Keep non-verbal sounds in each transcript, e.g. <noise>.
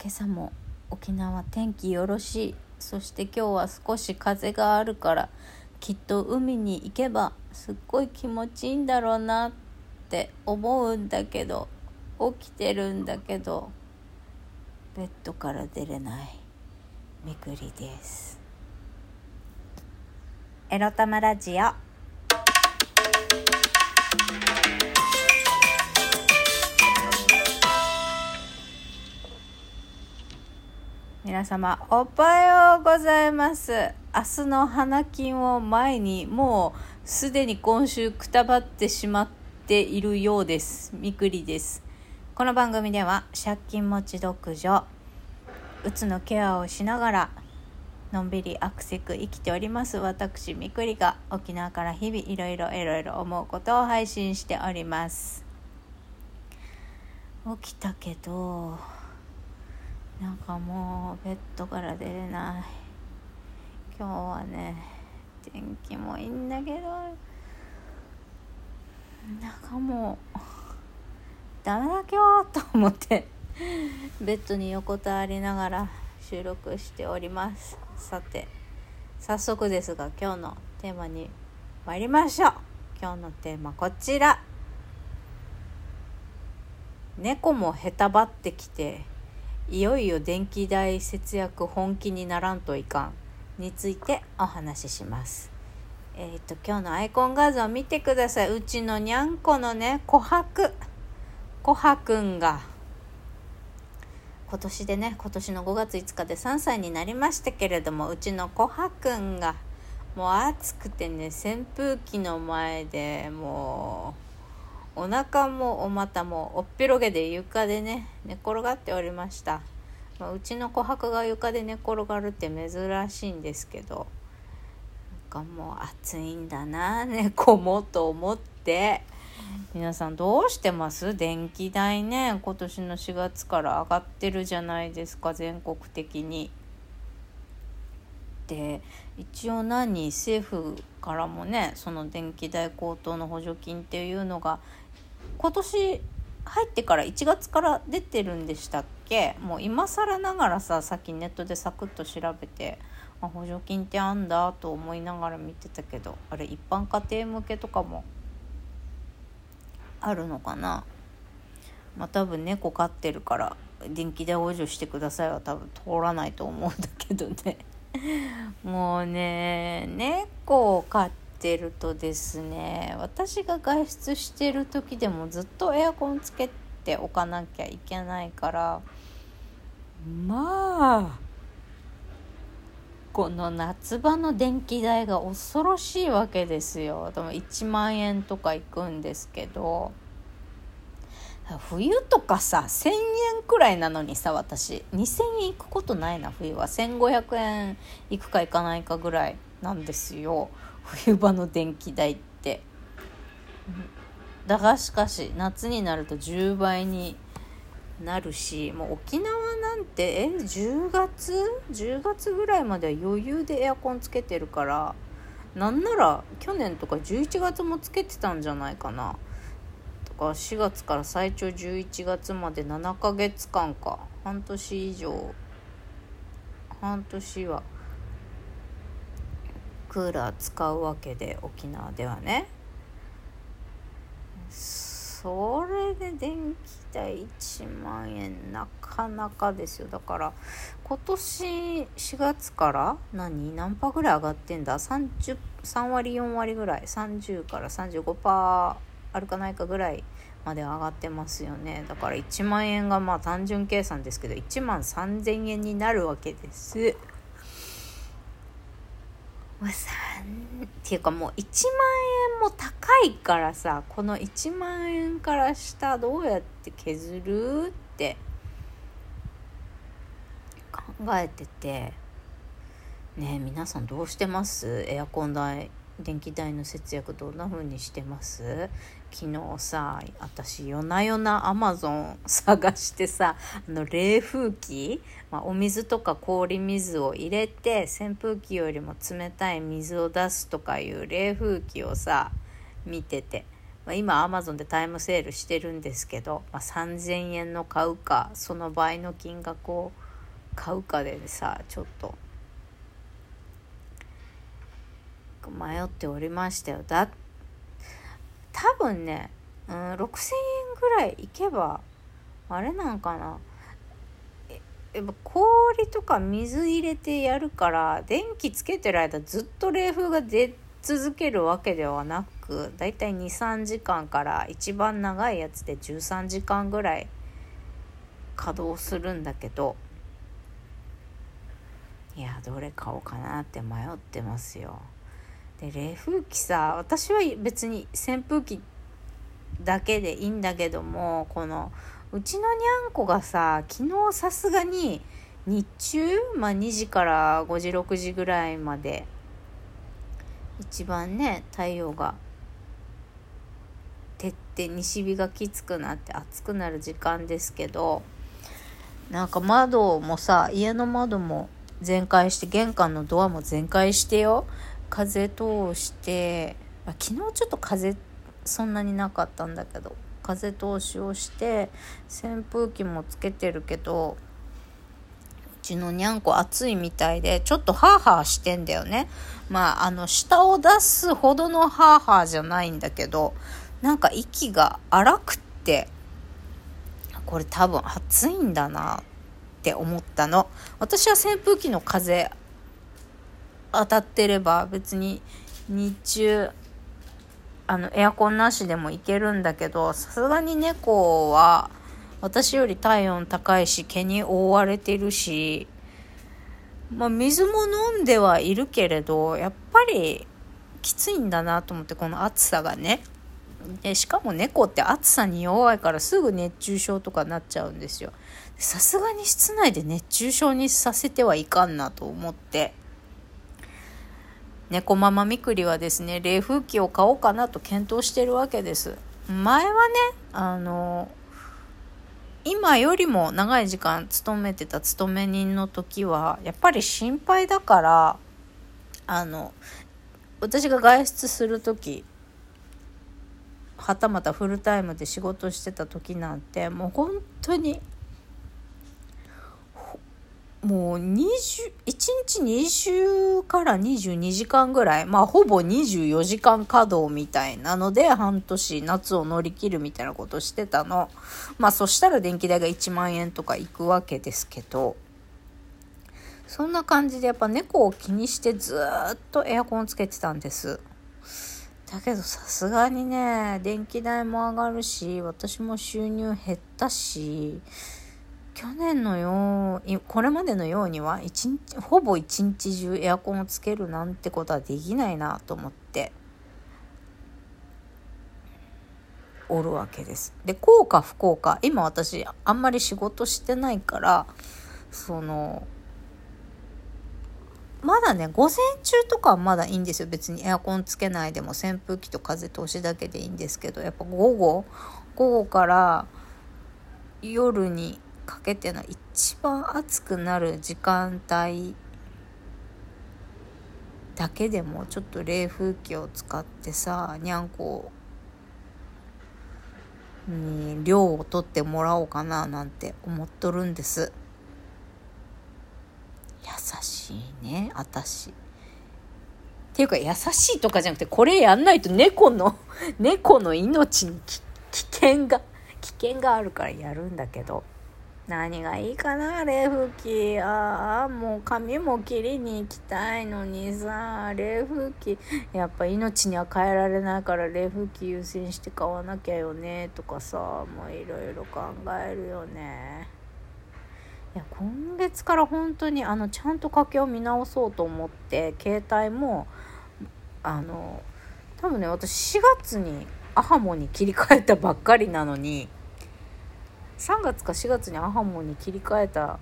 今朝も沖縄天気よろしい。そして今日は少し風があるからきっと海に行けばすっごい気持ちいいんだろうなって思うんだけど起きてるんだけどベッドから出れない。みくりです。エロ玉ラジオ。皆様おはようございます。明日の花金を前にもうすでに今週くたばってしまっているようです。みくりです。この番組では借金持ち独女うつのケアをしながらのんびりアクセク生きております。私みくりが沖縄から日々いろいろいろいろ思うことを配信しております。起きたけどなんかもうベッドから出れない。今日はね天気もいいんだけどなんかもうダメだ今日と思ってベッドに横たわりながら収録しております。さて早速ですが今日のテーマに参りましょう。今日のテーマこちら。猫もへたばってきていよいよ電気代節約本気にならんといかんについてお話しします。えっ、ー、と今日のアイコン画像見てください。うちのにゃんこのね琥珀琥珀くんが今年でね今年の5月5日で3歳になりましたけれどもうちの琥珀くんがもう暑くてね扇風機の前でもうお腹もお股もおっぴろげで床でね寝転がっておりました、まあ、うちの琥珀が床で寝転がるって珍しいんですけどなんかもう暑いんだな猫もと思って。皆さんどうしてます？電気代ね今年の4月から上がってるじゃないですか全国的に。で一応何？政府からもねその電気代高騰の補助金っていうのが今年入ってから1月から出てるんでしたっけ？もう今更ながらささっきネットでサクッと調べてあ補助金ってあんだと思いながら見てたけどあれ一般家庭向けとかもあるのかな？まあ多分猫飼ってるから電気代補助してくださいは多分通らないと思うんだけどね。もうね猫を飼っててるとですね私が外出してる時でもずっとエアコンつけておかなきゃいけないからまあこの夏場の電気代が恐ろしいわけですよ。でも1万円とかいくんですけど冬とかさ1000円くらいなのにさ私2000円いくことないな冬は。1500円いくかいかないかぐらいなんですよ。冬場の電気代って。だがしかし夏になると10倍になるしもう沖縄なんてえ10月？10月ぐらいまでは余裕でエアコンつけてるからなんなら去年とか11月もつけてたんじゃないかな。とか4月から最長11月まで7ヶ月間か。半年以上。半年は。クーラー使うわけで沖縄ではね。それで電気代1万円なかなかですよ。だから今年4月から何？何パーぐらい上がってんだ？3 3割4割ぐらい？30から35%あるかないかぐらいまで上がってますよね。だから1万円がまあ単純計算ですけど1万3000円になるわけです。もうさっていうかもう1万円も高いからさこの1万円から下どうやって削るって考えてて。ね皆さんどうしてます？エアコン代。電気代の節約どんな風にしてます？昨日さ私夜な夜なアマゾン探してさあの冷風機、まあ、お水とか氷水を入れて扇風機よりも冷たい水を出すとかいう冷風機をさ見ててまあ、今アマゾンでタイムセールしてるんですけど、まあ、3,000円の買うかその倍の金額を買うかでさちょっと迷っておりましたよだ多分ね、うん、6,000円ぐらいいけばあれなんかなやっぱ氷とか水入れてやるから電気つけてる間ずっと冷風が出続けるわけではなくだいたい23時間から一番長いやつで13時間ぐらい稼働するんだけどいやどれ買おうかなって迷ってますよ。で冷風機さ私は別に扇風機だけでいいんだけどもこのうちのにゃんこがさ昨日さすがに日中、まあ、2時から5時6時ぐらいまで一番ね太陽が照って西日がきつくなって暑くなる時間ですけどなんか窓もさ家の窓も全開して玄関のドアも全開してよ。風通して、ま、昨日ちょっと風そんなになかったんだけど風通しをして扇風機もつけてるけどうちのにゃんこ暑いみたいでちょっとハーハーしてんだよね。まああの下を出すほどのハーハーじゃないんだけどなんか息が荒くってこれ多分暑いんだなって思ったの。私は扇風機の風当たってれば別に日中あのエアコンなしでもいけるんだけどさすがに猫は私より体温高いし毛に覆われてるしまあ水も飲んではいるけれどやっぱりきついんだなと思ってこの暑さがね。でしかも猫って暑さに弱いからすぐ熱中症とかなっちゃうんですよ。さすがに室内で熱中症にさせてはいかんなと思って。猫ママみくりはですね冷風機を買おうかなと検討してるわけです。前はねあの今よりも長い時間勤めてた勤め人の時はやっぱり心配だからあの私が外出する時はたまたフルタイムで仕事してた時なんてもう本当にもう20 1日20から22時間ぐらいまあほぼ24時間稼働みたいなので半年夏を乗り切るみたいなことしてたの。まあそしたら電気代が1万円とかいくわけですけど。そんな感じでやっぱ猫を気にしてずっとエアコンつけてたんです。だけどさすがにね電気代も上がるし私も収入減ったし去年のようこれまでのようには一日ほぼ一日中エアコンをつけるなんてことはできないなと思っておるわけです。で効果不効果今私あんまり仕事してないからそのまだね午前中とかはまだいいんですよ別にエアコンつけないでも扇風機と風通しだけでいいんですけどやっぱ午後午後から夜にかけての一番暑くなる時間帯だけでもちょっと冷風機を使ってさにゃんこに量を取ってもらおうかななんて思っとるんです。優しいね私っていうか優しいとかじゃなくてこれやんないと猫の猫の命に危険が危険があるからやるんだけど。何がいいかな冷風機ああもう髪も切りに行きたいのにさ。冷風機やっぱ命には変えられないから冷風機優先して買わなきゃよね。とかさもういろいろ考えるよね。いや今月から本当にあのちゃんと家計を見直そうと思って携帯もあの多分ね私4月にアハモに切り替えたばっかりなのに3月か4月にアハモに切り替えた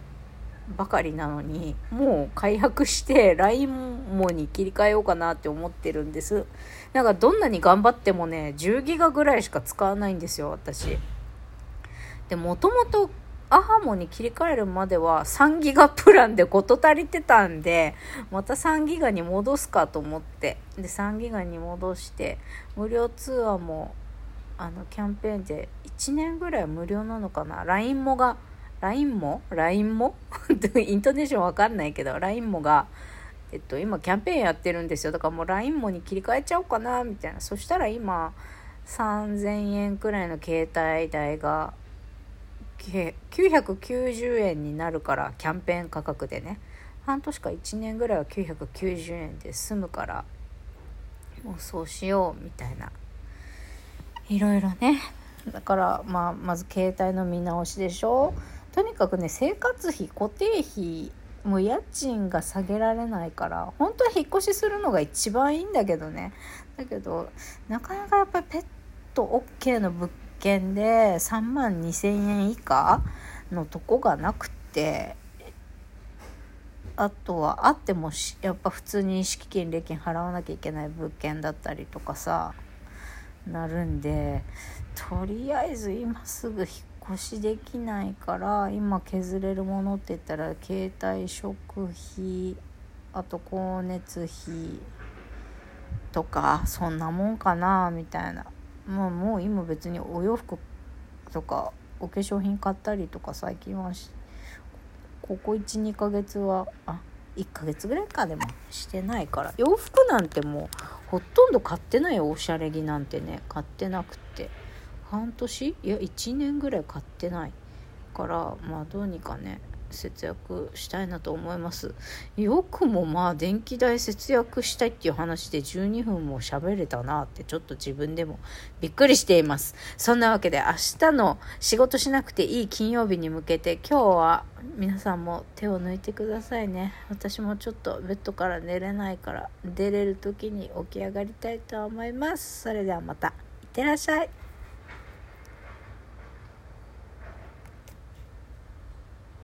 ばかりなのにもう解約して <laughs> LINE もに切り替えようかなって思ってるんです。なんかどんなに頑張ってもね10ギガぐらいしか使わないんですよ私。でもともとアハモに切り替えるまでは3ギガプランで事足りてたんでまた3ギガに戻すかと思って。で3ギガに戻して無料通話もあのキャンペーンで1年ぐらい無料なのかな？LINE もが LINE も ?LINE もイントネーションわかんないけど LINE もがえっと今キャンペーンやってるんですよ。だからもう LINE もに切り替えちゃおうかなみたいな。そしたら今3000円くらいの携帯代が990円になるからキャンペーン価格でね。半年か1年ぐらいは990円で済むからもうそうしようみたいな。いろいろね。だからまあまず携帯の見直しでしょ。とにかくね生活費固定費もう家賃が下げられないから本当は引っ越しするのが一番いいんだけどね。だけどなかなかやっぱりペット OK の物件で3万2,000円以下のとこがなくてあとはあってもやっぱ普通に敷金礼金払わなきゃいけない物件だったりとかさ。なるんでとりあえず今すぐ引っ越しできないから今削れるものって言ったら携帯食費あと光熱費とかそんなもんかなみたいな。もうもう今別にお洋服とかお化粧品買ったりとか最近はここ12ヶ月はあ1ヶ月ぐらいかでもしてないから。洋服なんてもうほとんど買ってないよおしゃれ着なんてね買ってなくて。半年？いや1年ぐらい買ってないからまあどうにかね。節約したいなと思います。よくもまあ電気代節約したいっていう話で12分も喋れたなってちょっと自分でもびっくりしています。そんなわけで明日の仕事しなくていい金曜日に向けて今日は皆さんも手を抜いてくださいね。私もちょっとベッドから寝れないから出れる時に起き上がりたいと思います。それではまた。いってらっしゃい。